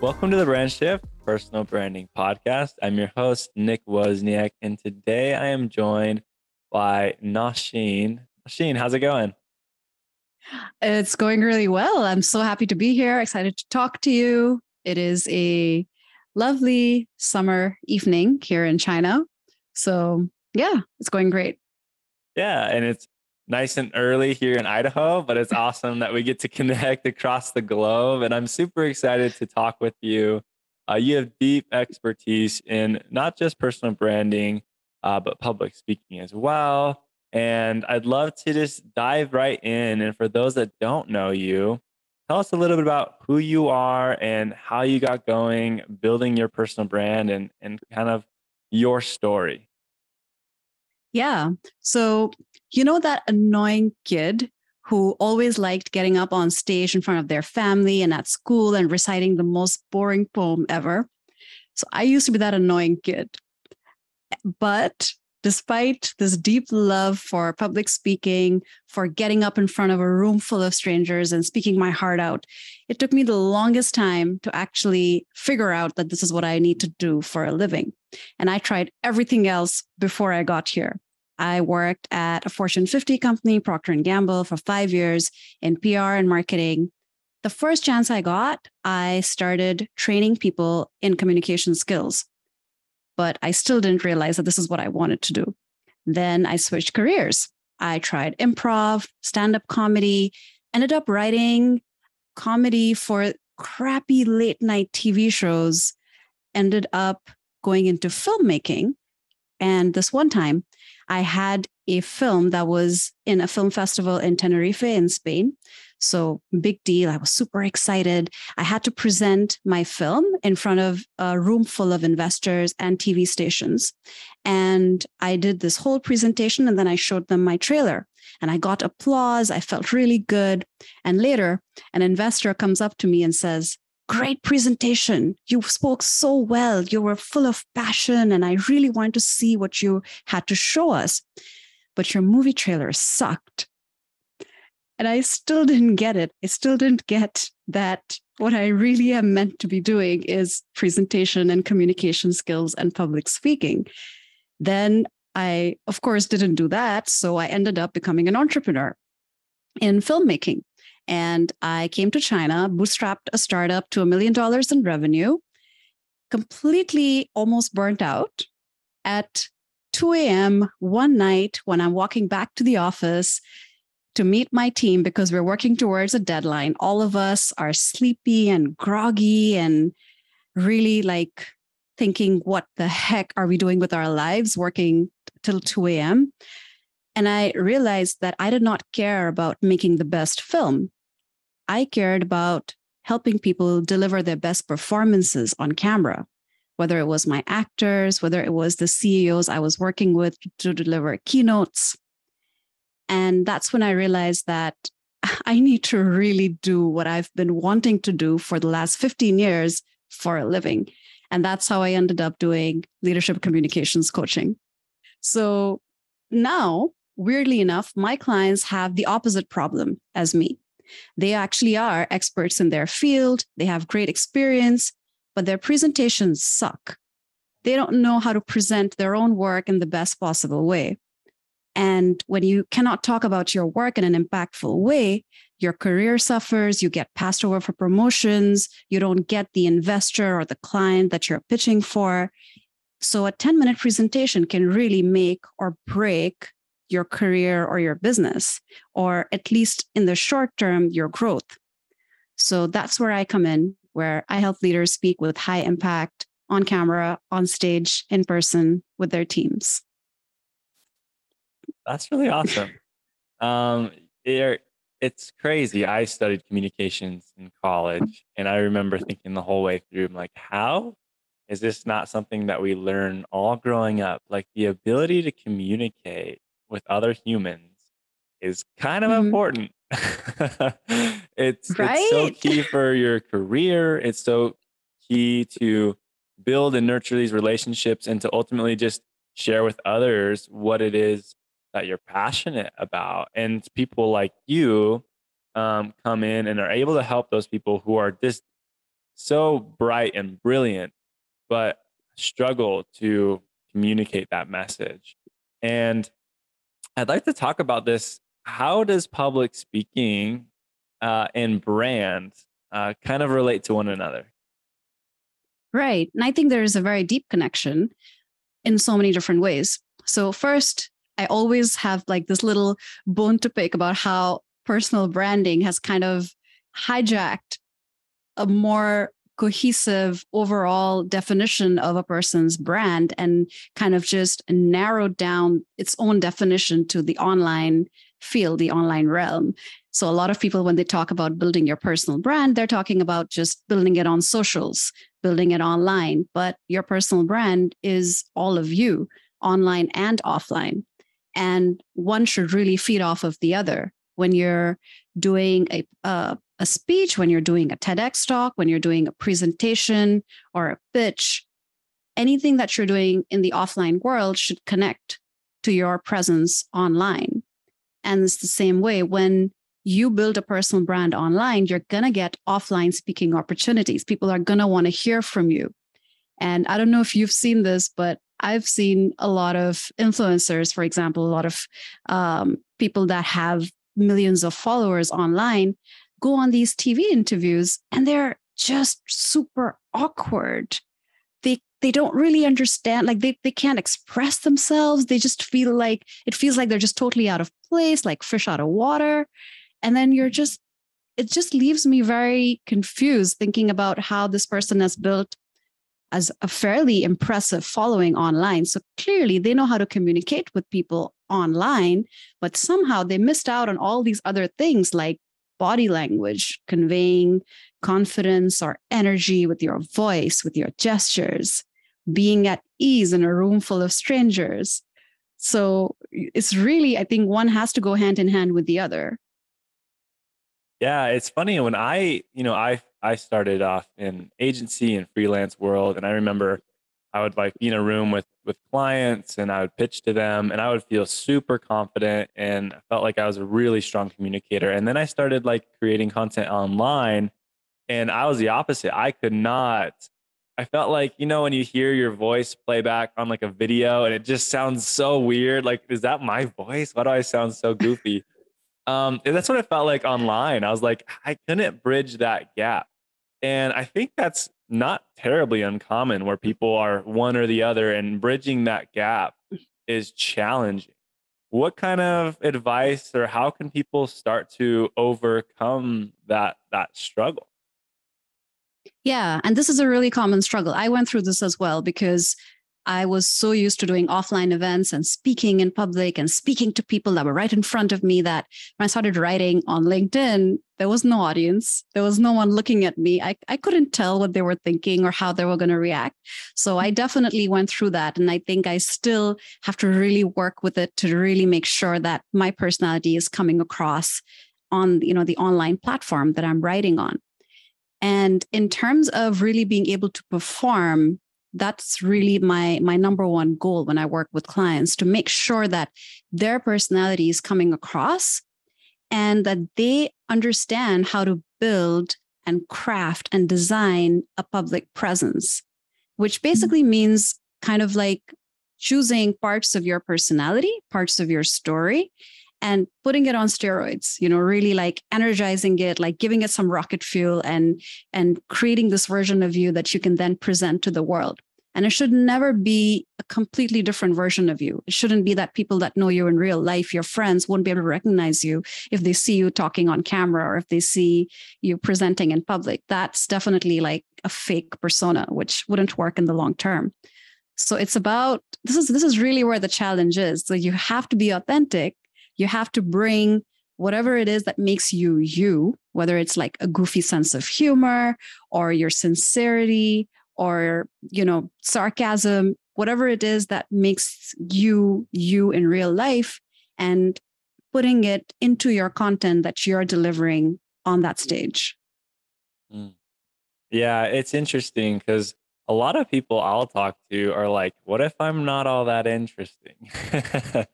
Welcome to the Brand Shift Personal Branding Podcast. I'm your host, Nick Wozniak, and today I am joined by Nausheen. Nausheen, how's it going? It's going really well. I'm so happy to be here, excited to talk to you. It is a lovely summer evening here in China. So, yeah, it's going great. Yeah, and it's nice and early here in Idaho, but it's awesome that we get to connect across the globe. And I'm super excited to talk with you. Uh, you have deep expertise in not just personal branding, uh, but public speaking as well. And I'd love to just dive right in. And for those that don't know you, tell us a little bit about who you are and how you got going building your personal brand and, and kind of your story. Yeah. So, you know, that annoying kid who always liked getting up on stage in front of their family and at school and reciting the most boring poem ever. So, I used to be that annoying kid. But despite this deep love for public speaking, for getting up in front of a room full of strangers and speaking my heart out, it took me the longest time to actually figure out that this is what I need to do for a living. And I tried everything else before I got here. I worked at a Fortune 50 company, Procter & Gamble, for five years in PR and marketing. The first chance I got, I started training people in communication skills, but I still didn't realize that this is what I wanted to do. Then I switched careers. I tried improv, stand up comedy, ended up writing comedy for crappy late night TV shows, ended up going into filmmaking. And this one time, I had a film that was in a film festival in Tenerife in Spain. So, big deal. I was super excited. I had to present my film in front of a room full of investors and TV stations. And I did this whole presentation and then I showed them my trailer and I got applause. I felt really good. And later, an investor comes up to me and says, Great presentation. You spoke so well. You were full of passion, and I really wanted to see what you had to show us. But your movie trailer sucked. And I still didn't get it. I still didn't get that what I really am meant to be doing is presentation and communication skills and public speaking. Then I, of course, didn't do that. So I ended up becoming an entrepreneur in filmmaking. And I came to China, bootstrapped a startup to a million dollars in revenue, completely almost burnt out at 2 a.m. one night when I'm walking back to the office to meet my team because we're working towards a deadline. All of us are sleepy and groggy and really like thinking, what the heck are we doing with our lives working till 2 a.m.? And I realized that I did not care about making the best film. I cared about helping people deliver their best performances on camera, whether it was my actors, whether it was the CEOs I was working with to deliver keynotes. And that's when I realized that I need to really do what I've been wanting to do for the last 15 years for a living. And that's how I ended up doing leadership communications coaching. So now, weirdly enough, my clients have the opposite problem as me. They actually are experts in their field, they have great experience, but their presentations suck. They don't know how to present their own work in the best possible way. And when you cannot talk about your work in an impactful way, your career suffers, you get passed over for promotions, you don't get the investor or the client that you're pitching for. So, a 10 minute presentation can really make or break your career or your business, or at least in the short term, your growth. So that's where I come in, where I help leaders speak with high impact on camera, on stage, in person with their teams. That's really awesome. um, it, it's crazy. I studied communications in college, and I remember thinking the whole way through, I'm like, how is this not something that we learn all growing up? Like the ability to communicate with other humans is kind of mm-hmm. important. it's, right? it's so key for your career. It's so key to build and nurture these relationships and to ultimately just share with others what it is that you're passionate about. And people like you um, come in and are able to help those people who are just so bright and brilliant, but struggle to communicate that message. And I'd like to talk about this. How does public speaking uh, and brand uh, kind of relate to one another? Right. And I think there is a very deep connection in so many different ways. So, first, I always have like this little bone to pick about how personal branding has kind of hijacked a more cohesive overall definition of a person's brand and kind of just narrowed down its own definition to the online field, the online realm. So, a lot of people, when they talk about building your personal brand, they're talking about just building it on socials, building it online. But your personal brand is all of you, online and offline. And one should really feed off of the other. When you're doing a, uh, a speech, when you're doing a TEDx talk, when you're doing a presentation or a pitch, anything that you're doing in the offline world should connect to your presence online. And it's the same way when you build a personal brand online, you're going to get offline speaking opportunities. People are going to want to hear from you. And I don't know if you've seen this, but I've seen a lot of influencers, for example, a lot of um, people that have millions of followers online go on these TV interviews and they're just super awkward. They they don't really understand, like they, they can't express themselves. They just feel like it feels like they're just totally out of place, like fish out of water. And then you're just, it just leaves me very confused thinking about how this person has built as a fairly impressive following online. So clearly they know how to communicate with people online, but somehow they missed out on all these other things like body language, conveying confidence or energy with your voice, with your gestures, being at ease in a room full of strangers. So it's really, I think one has to go hand in hand with the other. Yeah, it's funny when I, you know, I I started off in agency and freelance world, and I remember I would like be in a room with with clients, and I would pitch to them, and I would feel super confident, and I felt like I was a really strong communicator. And then I started like creating content online, and I was the opposite. I could not. I felt like you know when you hear your voice playback on like a video, and it just sounds so weird. Like, is that my voice? Why do I sound so goofy? Um, and that's what it felt like online. I was like, I couldn't bridge that gap. And I think that's not terribly uncommon where people are one or the other and bridging that gap is challenging. What kind of advice or how can people start to overcome that that struggle? Yeah, and this is a really common struggle. I went through this as well because I was so used to doing offline events and speaking in public and speaking to people that were right in front of me that when I started writing on LinkedIn, there was no audience. There was no one looking at me. I, I couldn't tell what they were thinking or how they were going to react. So I definitely went through that. And I think I still have to really work with it to really make sure that my personality is coming across on you know the online platform that I'm writing on. And in terms of really being able to perform that's really my my number one goal when i work with clients to make sure that their personality is coming across and that they understand how to build and craft and design a public presence which mm-hmm. basically means kind of like choosing parts of your personality parts of your story and putting it on steroids you know really like energizing it like giving it some rocket fuel and and creating this version of you that you can then present to the world and it should never be a completely different version of you. It shouldn't be that people that know you in real life, your friends, won't be able to recognize you if they see you talking on camera or if they see you presenting in public. That's definitely like a fake persona, which wouldn't work in the long term. So it's about this is this is really where the challenge is. So you have to be authentic. You have to bring whatever it is that makes you you, whether it's like a goofy sense of humor or your sincerity or you know sarcasm whatever it is that makes you you in real life and putting it into your content that you're delivering on that stage mm. yeah it's interesting because a lot of people I'll talk to are like, what if I'm not all that interesting?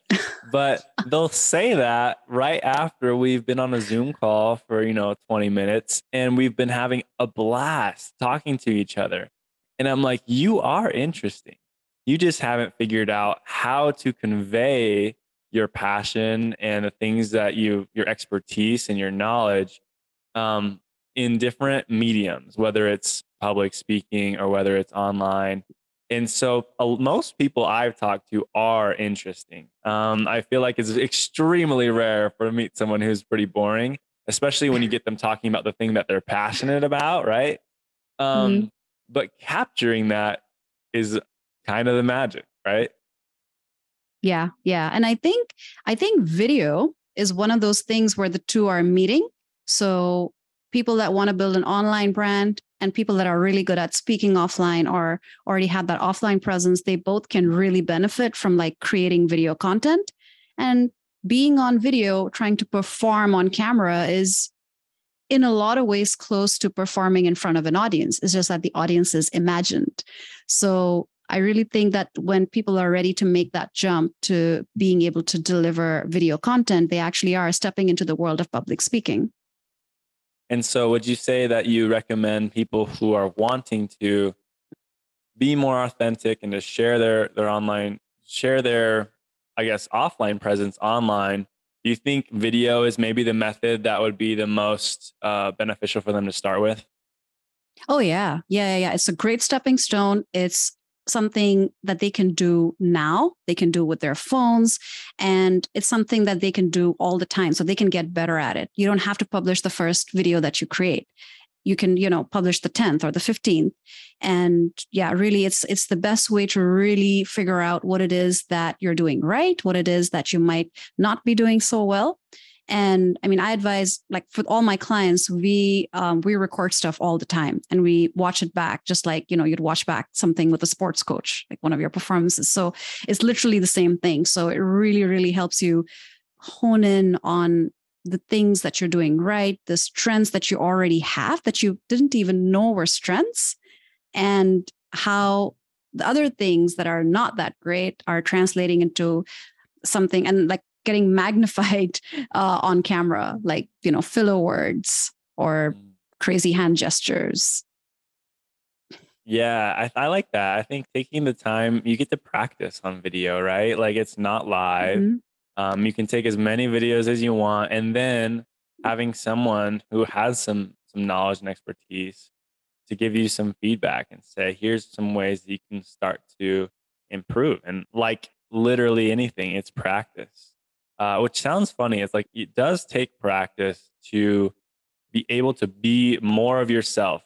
but they'll say that right after we've been on a Zoom call for, you know, 20 minutes and we've been having a blast talking to each other. And I'm like, you are interesting. You just haven't figured out how to convey your passion and the things that you, your expertise and your knowledge um, in different mediums, whether it's public speaking or whether it's online. And so uh, most people I've talked to are interesting. Um, I feel like it's extremely rare for to meet someone who's pretty boring, especially when you get them talking about the thing that they're passionate about, right? Um, mm-hmm. But capturing that is kind of the magic, right? Yeah, yeah. And I think I think video is one of those things where the two are meeting. So people that want to build an online brand and people that are really good at speaking offline or already have that offline presence, they both can really benefit from like creating video content. And being on video, trying to perform on camera is in a lot of ways close to performing in front of an audience. It's just that the audience is imagined. So I really think that when people are ready to make that jump to being able to deliver video content, they actually are stepping into the world of public speaking. And so, would you say that you recommend people who are wanting to be more authentic and to share their their online, share their, I guess, offline presence online? Do you think video is maybe the method that would be the most uh, beneficial for them to start with? Oh yeah, yeah, yeah. It's a great stepping stone. It's something that they can do now. They can do with their phones and it's something that they can do all the time so they can get better at it. You don't have to publish the first video that you create. You can you know publish the 10th or the 15th and yeah really it's it's the best way to really figure out what it is that you're doing right what it is that you might not be doing so well and i mean i advise like for all my clients we um, we record stuff all the time and we watch it back just like you know you'd watch back something with a sports coach like one of your performances. So it's literally the same thing. So it really really helps you hone in on the things that you're doing right the strengths that you already have that you didn't even know were strengths and how the other things that are not that great are translating into something. And like getting magnified uh, on camera, like, you know, filler words or mm. crazy hand gestures. Yeah, I, I, like that. I think taking the time, you get to practice on video, right? Like it's not live. Mm-hmm. Um, you can take as many videos as you want, and then having someone who has some some knowledge and expertise to give you some feedback and say, here's some ways that you can start to improve. And like literally anything, it's practice uh, which sounds funny. It's like it does take practice to be able to be more of yourself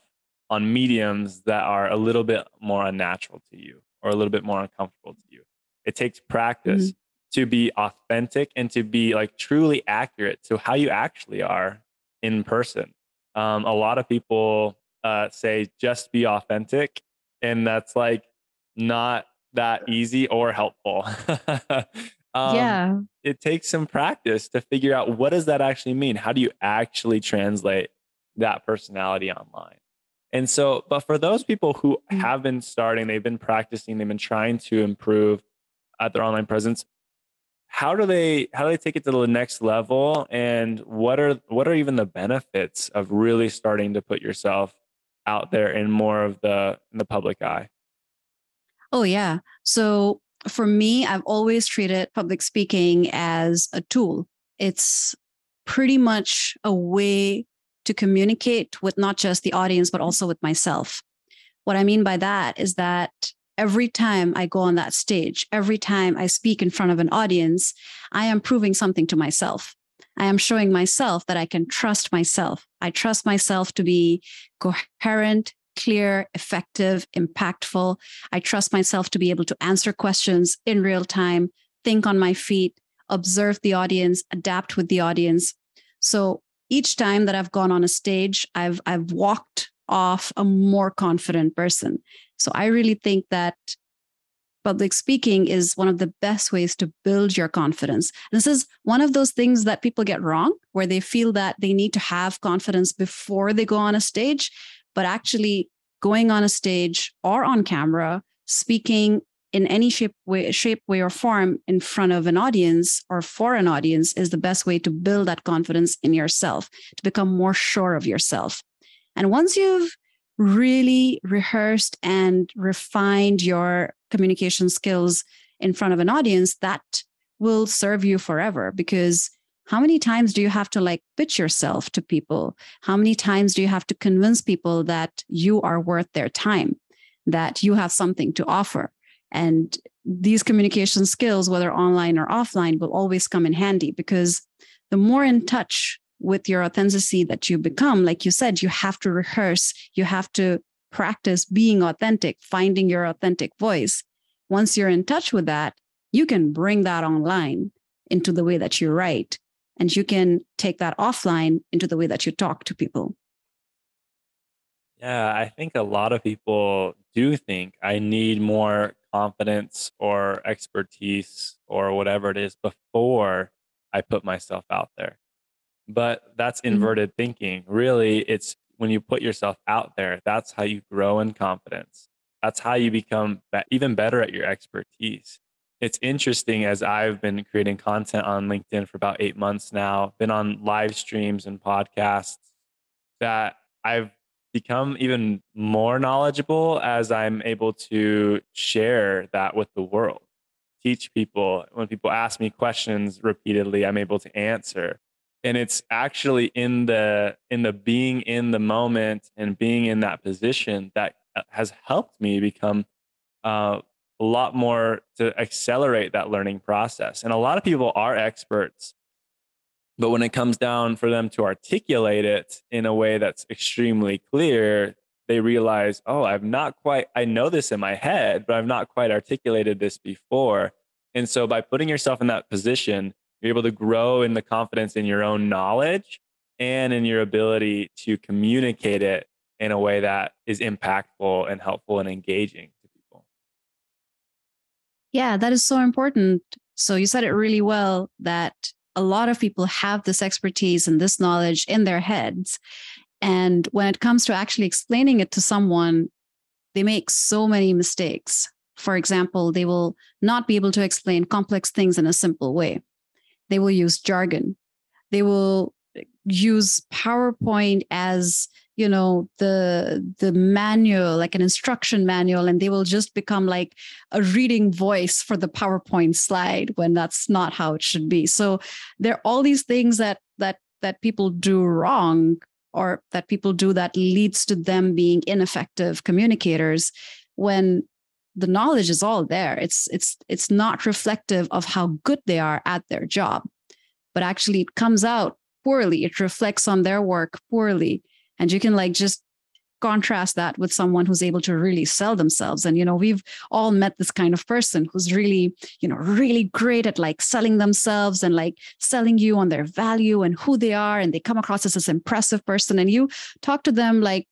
on mediums that are a little bit more unnatural to you or a little bit more uncomfortable to you. It takes practice mm-hmm. to be authentic and to be like truly accurate to how you actually are in person. Um, a lot of people uh, say just be authentic, and that's like not that easy or helpful. Um, yeah. It takes some practice to figure out what does that actually mean? How do you actually translate that personality online? And so, but for those people who mm. have been starting, they've been practicing, they've been trying to improve at their online presence. How do they how do they take it to the next level? And what are what are even the benefits of really starting to put yourself out there in more of the in the public eye? Oh yeah. So for me, I've always treated public speaking as a tool. It's pretty much a way to communicate with not just the audience, but also with myself. What I mean by that is that every time I go on that stage, every time I speak in front of an audience, I am proving something to myself. I am showing myself that I can trust myself. I trust myself to be coherent, clear, effective, impactful. I trust myself to be able to answer questions in real time, think on my feet, observe the audience, adapt with the audience. So each time that I've gone on a stage, I've I've walked off a more confident person. So I really think that public speaking is one of the best ways to build your confidence. This is one of those things that people get wrong, where they feel that they need to have confidence before they go on a stage. But actually, going on a stage or on camera, speaking in any shape way, shape, way, or form in front of an audience or for an audience is the best way to build that confidence in yourself, to become more sure of yourself. And once you've really rehearsed and refined your communication skills in front of an audience, that will serve you forever because how many times do you have to like pitch yourself to people? How many times do you have to convince people that you are worth their time, that you have something to offer? And these communication skills, whether online or offline, will always come in handy because the more in touch with your authenticity that you become, like you said, you have to rehearse, you have to practice being authentic, finding your authentic voice. Once you're in touch with that, you can bring that online into the way that you write, and you can take that offline into the way that you talk to people. Yeah, I think a lot of people do think I need more confidence or expertise or whatever it is before I put myself out there. But that's mm-hmm. inverted mm-hmm. thinking. Really, it's when you put yourself out there, that's how you grow in confidence. That's how you become even better at your expertise. It's interesting as I've been creating content on LinkedIn for about eight months now, been on live streams and podcasts, that I've become even more knowledgeable as I'm able to share that with the world. Teach people when people ask me questions repeatedly, I'm able to answer. And it's actually in the in the being in the moment and being in that position that uh, has helped me become uh, a lot more to accelerate that learning process. And a lot of people are experts but when it comes down for them to articulate it in a way that's extremely clear, they realize, oh, I've not quite, I know this in my head, but I've not quite articulated this before. And so by putting yourself in that position, you're able to grow in the confidence in your own knowledge and in your ability to communicate it in a way that is impactful and helpful and engaging. Yeah, that is so important. So you said it really well that a lot of people have this expertise and this knowledge in their heads. And when it comes to actually explaining it to someone, they make so many mistakes. For example, they will not be able to explain complex things in a simple way. They will use jargon. They will use PowerPoint as you know the the manual like an instruction manual and they will just become like a reading voice for the powerpoint slide when that's not how it should be. So there are all these things that that that people do wrong or that people do that leads to them being ineffective communicators when the knowledge is all there. It's it's it's not reflective of how good they are at their job. But actually it comes out poorly. It reflects on their work poorly. And you can like just contrast that with someone who's able to really sell themselves. And you know we've all met this kind of person who's really you know really great at like selling themselves and like selling you on their value and who they are. And they come across as this impressive person. And you talk to them like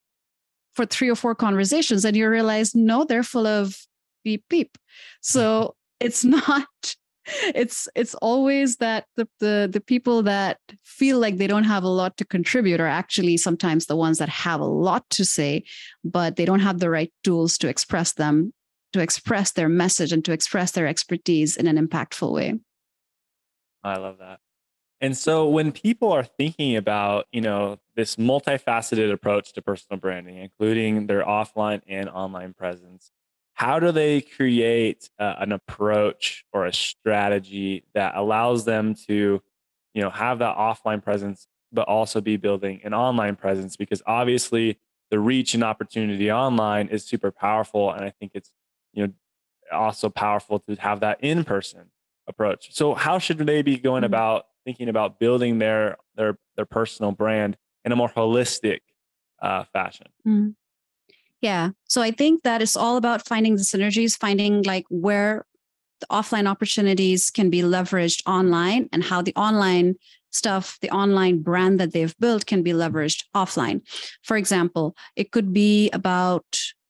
for three or four conversations and you realize no they're full of beep beep. So mm-hmm. it's not it's it's always that the, the the people that feel like they don't have a lot to contribute are actually sometimes the ones that have a lot to say but they don't have the right tools to express them to express their message and to express their expertise in an impactful way. I love that. And so when people are thinking about you know this multifaceted approach to personal branding including their offline and online presence how do they create uh, an approach or a strategy that allows them to you know have that offline presence but also be building an online presence because obviously the reach and opportunity online is super powerful and i think it's you know also powerful to have that in person approach so how should they be going mm-hmm. about thinking about building their their their personal brand in a more holistic uh, fashion mm-hmm. Yeah. So I think that it's all about finding the synergies, finding like where the offline opportunities can be leveraged online and how the online stuff, the online brand that they've built can be leveraged offline. For example, it could be about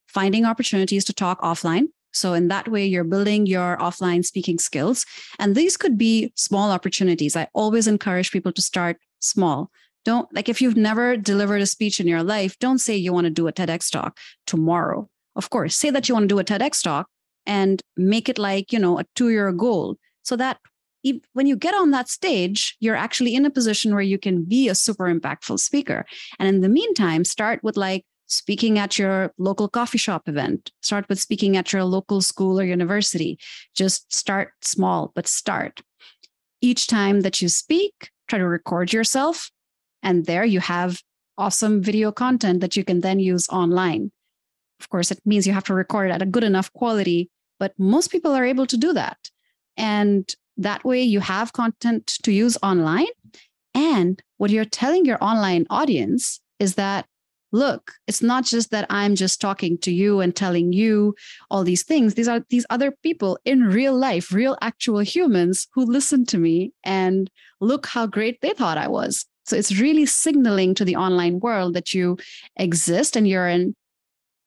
finding opportunities to talk offline. So, in that way, you're building your offline speaking skills. And these could be small opportunities. I always encourage people to start small Don't like if you've never delivered a speech in your life, don't say you want to do a TEDx talk tomorrow. Of course, say that you want to do a TEDx talk and make it like, you know, a two year goal so that when you get on that stage, you're actually in a position where you can be a super impactful speaker. And in the meantime, start with like speaking at your local coffee shop event, start with speaking at your local school or university. Just start small, but start. Each time that you speak, try to record yourself. And there you have awesome video content that you can then use online. Of course, it means you have to record it at a good enough quality, but most people are able to do that. And that way you have content to use online. And what you're telling your online audience is that look it's not just that i'm just talking to you and telling you all these things these are these other people in real life real actual humans who listen to me and look how great they thought i was so it's really signaling to the online world that you exist and you're an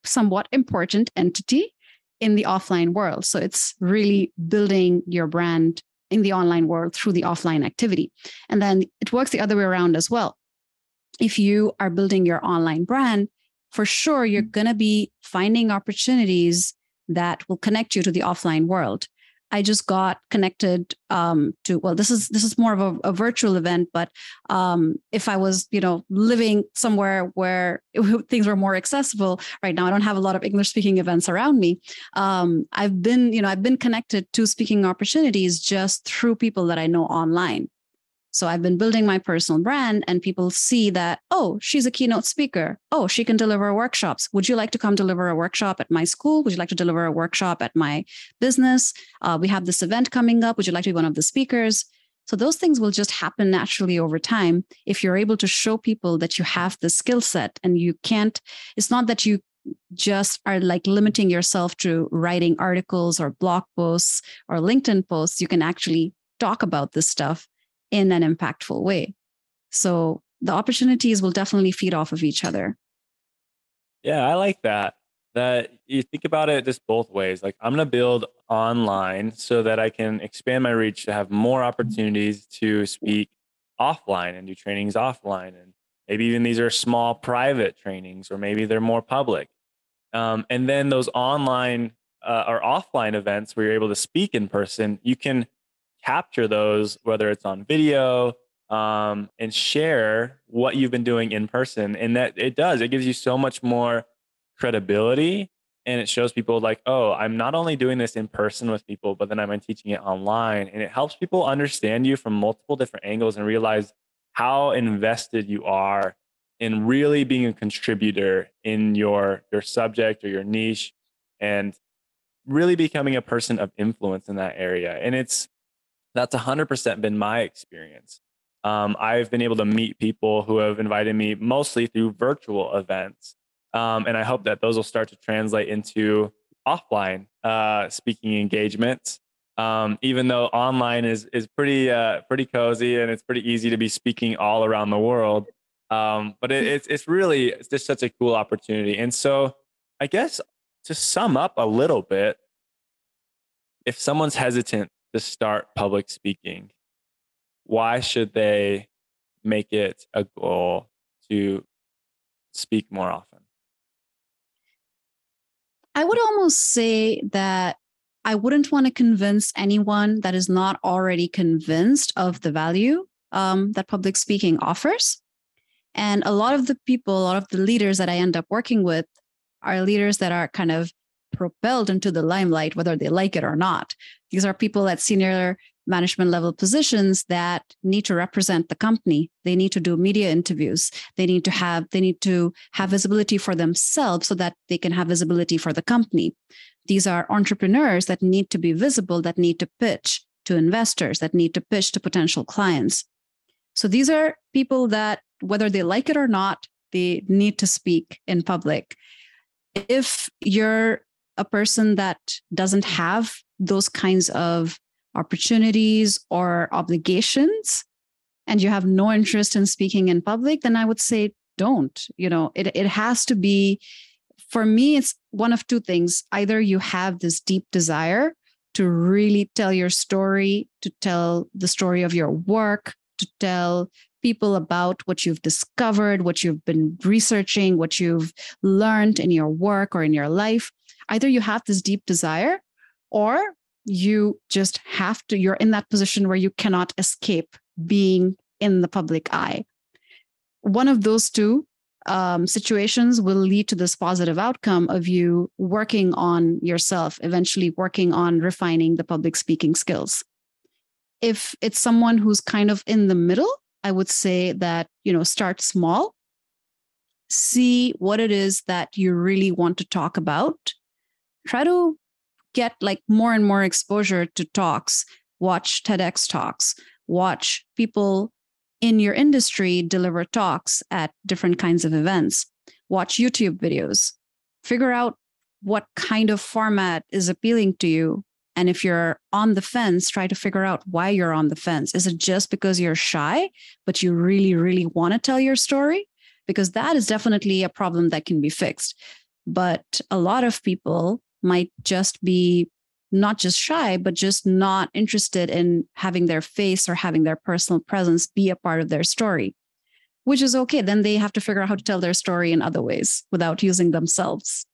somewhat important entity in the offline world so it's really building your brand in the online world through the offline activity. And then it works the other way around as well. If you are building your online brand, for sure, you're going to be finding opportunities that will connect you to the offline world. I just got connected um, to well, this is this is more of a, a virtual event, but um, if I was you know living somewhere where it, things were more accessible, right now I don't have a lot of English speaking events around me. Um, I've been you know I've been connected to speaking opportunities just through people that I know online. So I've been building my personal brand, and people see that, oh, she's a keynote speaker. Oh, she can deliver workshops. Would you like to come deliver a workshop at my school? Would you like to deliver a workshop at my business? Uh, we have this event coming up. Would you like to be one of the speakers? So those things will just happen naturally over time if you're able to show people that you have the skill set and you can't, it's not that you just are like limiting yourself to writing articles or blog posts or LinkedIn posts. You can actually talk about this stuff in an impactful way. So the opportunities will definitely feed off of each other. Yeah, I like that. That you think about it just both ways. Like I'm going to build online so that I can expand my reach to have more opportunities to speak offline and do trainings offline. And maybe even these are small private trainings, or maybe they're more public. Um, and then those online uh, or offline events where you're able to speak in person, you can capture those, whether it's on video, um, and share what you've been doing in person. And that it does, it gives you so much more credibility. And it shows people like, oh, I'm not only doing this in person with people, but then I'm teaching it online. And it helps people understand you from multiple different angles and realize how invested you are in really being a contributor in your your subject or your niche and really becoming a person of influence in that area. And it's that's 100% been my experience. Um, I've been able to meet people who have invited me mostly through virtual events. Um, and I hope that those will start to translate into offline uh, speaking engagements. Um, even though online is is pretty uh, pretty cozy and it's pretty easy to be speaking all around the world, um, but it, it's it's really it's just such a cool opportunity. And so, I guess to sum up a little bit, if someone's hesitant to start public speaking, why should they make it a goal to speak more often? I would almost say that I wouldn't want to convince anyone that is not already convinced of the value um, that public speaking offers. And a lot of the people, a lot of the leaders that I end up working with are leaders that are kind of propelled into the limelight, whether they like it or not. These are people at senior management level positions that need to represent the company. They need to do media interviews. They need to have they need to have visibility for themselves so that they can have visibility for the company. These are entrepreneurs that need to be visible that need to pitch to investors that need to pitch to potential clients. So these are people that whether they like it or not they need to speak in public. If you're a person that doesn't have those kinds of opportunities or obligations and you have no interest in speaking in public then i would say don't you know it, it has to be for me it's one of two things either you have this deep desire to really tell your story to tell the story of your work to tell people about what you've discovered, what you've been researching, what you've learned in your work or in your life. Either you have this deep desire or you just have to, you're in that position where you cannot escape being in the public eye. One of those two um, situations will lead to this positive outcome of you working on yourself, eventually working on refining the public speaking skills. If it's someone who's kind of in the middle, I would say that, you know, start small, see what it is that you really want to talk about, try to get like more and more exposure to talks, watch TEDx talks, watch people in your industry deliver talks at different kinds of events, watch YouTube videos, figure out what kind of format is appealing to you. And if you're on the fence, try to figure out why you're on the fence. Is it just because you're shy, but you really, really want to tell your story? Because that is definitely a problem that can be fixed. But a lot of people might just be not just shy, but just not interested in having their face or having their personal presence be a part of their story, which is okay. Then they have to figure out how to tell their story in other ways without using themselves.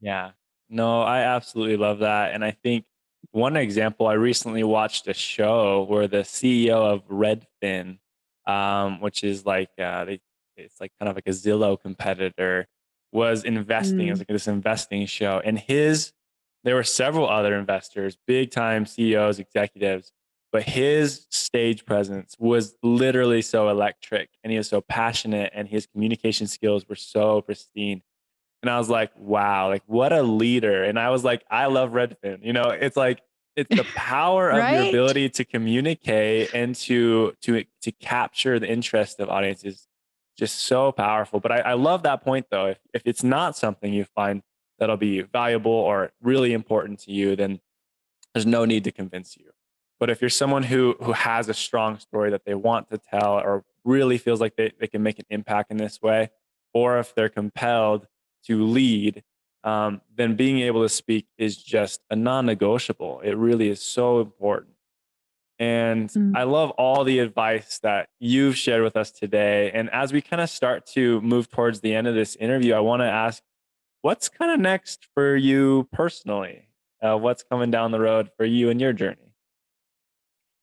Yeah, no, I absolutely love that. And I think one example, I recently watched a show where the CEO of Redfin, um, which is like, uh, they, it's like kind of like a Zillow competitor, was investing. Mm. It was like this investing show. And his there were several other investors, big time CEOs, executives, but his stage presence was literally so electric and he was so passionate and his communication skills were so pristine. And I was like, wow, like what a leader. And I was like, I love Redfin. You know, it's like it's the power of right? your ability to communicate and to to to capture the interest of audiences just so powerful. But I, I love that point though. If if it's not something you find that'll be valuable or really important to you, then there's no need to convince you. But if you're someone who who has a strong story that they want to tell or really feels like they, they can make an impact in this way, or if they're compelled to lead, um, then being able to speak is just a non-negotiable. It really is so important. And mm. I love all the advice that you've shared with us today. And as we kind of start to move towards the end of this interview, I want to ask what's kind of next for you personally? Uh, what's coming down the road for you and your journey?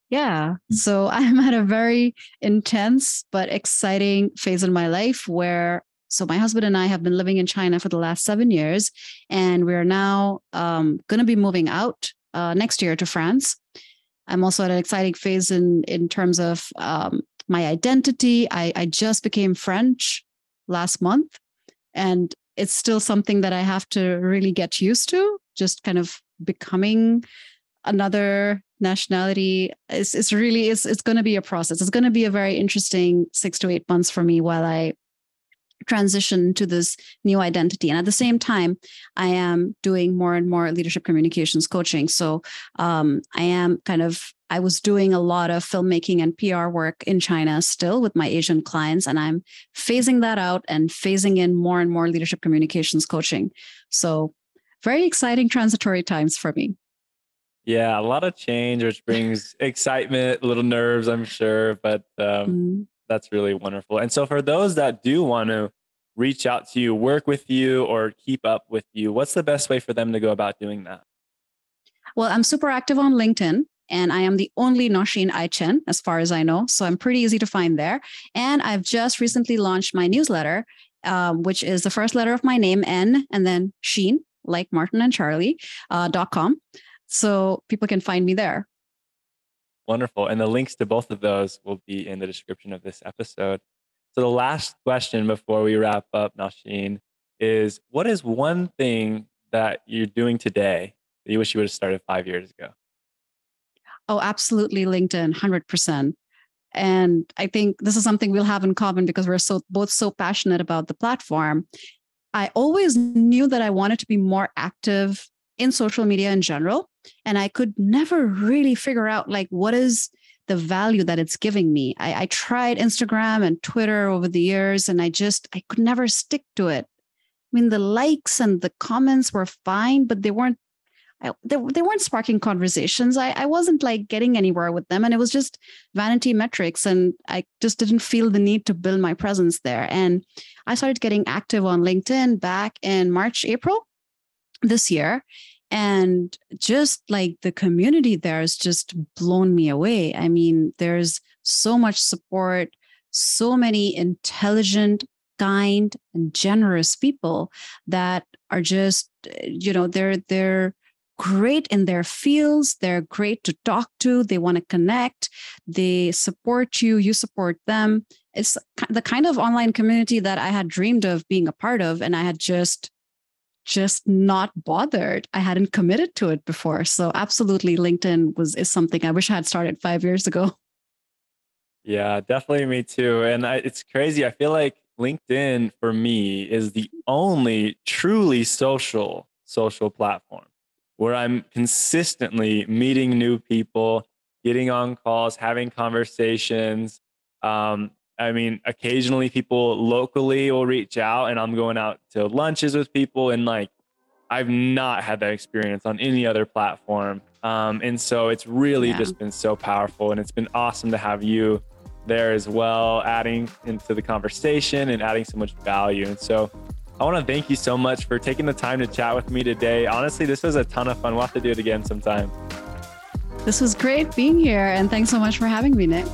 Yeah. So I'm at a very intense but exciting phase in my life where so my husband and I have been living in China for the last seven years, and we're now um, going to be moving out uh, next year to France. I'm also at an exciting phase in in terms of um, my identity. I, I just became French last month, and it's still something that I have to really get used to, just kind of becoming another nationality it's, it's really it's, it's going to be a process it's going to be a very interesting six to eight months for me while i transition to this new identity and at the same time i am doing more and more leadership communications coaching so um, i am kind of I was doing a lot of filmmaking and PR work in China still with my Asian clients, and I'm phasing that out and phasing in more and more leadership communications coaching. So, very exciting transitory times for me. Yeah, a lot of change, which brings excitement, little nerves, I'm sure, but um, mm that's really wonderful. And so, for those that do want to reach out to you, work with you, or keep up with you, what's the best way for them to go about doing that? Well, I'm super active on LinkedIn and I am the only Nausheen I. Chen, as far as I know. So I'm pretty easy to find there. And I've just recently launched my newsletter, um, which is the first letter of my name, N, and then Sheen, like Martin and Charlie, uh, dot com. So people can find me there. Wonderful. And the links to both of those will be in the description of this episode. So the last question before we wrap up, Nausheen, is what is one thing that you're doing today that you wish you would have started five years ago? Oh, absolutely, LinkedIn, 100%. And I think this is something we'll have in common because we're so both so passionate about the platform. I always knew that I wanted to be more active in social media in general. And I could never really figure out like what is the value that it's giving me. I, I tried Instagram and Twitter over the years and I just I could never stick to it. I mean, the likes and the comments were fine, but they weren't I, they, they weren't sparking conversations. I, I wasn't like getting anywhere with them. And it was just vanity metrics. And I just didn't feel the need to build my presence there. And I started getting active on LinkedIn back in March, April this year. And just like the community there has just blown me away. I mean, there's so much support, so many intelligent, kind, and generous people that are just, you know, they're they're great in their fields. They're great to talk to. They want to connect. They support you. You support them. It's the kind of online community that I had dreamed of being a part of, and I had just just not bothered. I hadn't committed to it before. So absolutely LinkedIn was is something I wish I had started 5 years ago. Yeah, definitely me too. And I, it's crazy. I feel like LinkedIn for me is the only truly social social platform where I'm consistently meeting new people, getting on calls, having conversations. Um, I mean, occasionally people locally will reach out and I'm going out to lunches with people and like I've not had that experience on any other platform. Um, and so it's really yeah. just been so powerful and it's been awesome to have you there as well, adding into the conversation and adding so much value. And so I want to thank you so much for taking the time to chat with me today. Honestly, this was a ton of fun. We'll have to do it again sometime. This was great being here. And thanks so much for having me, Nick.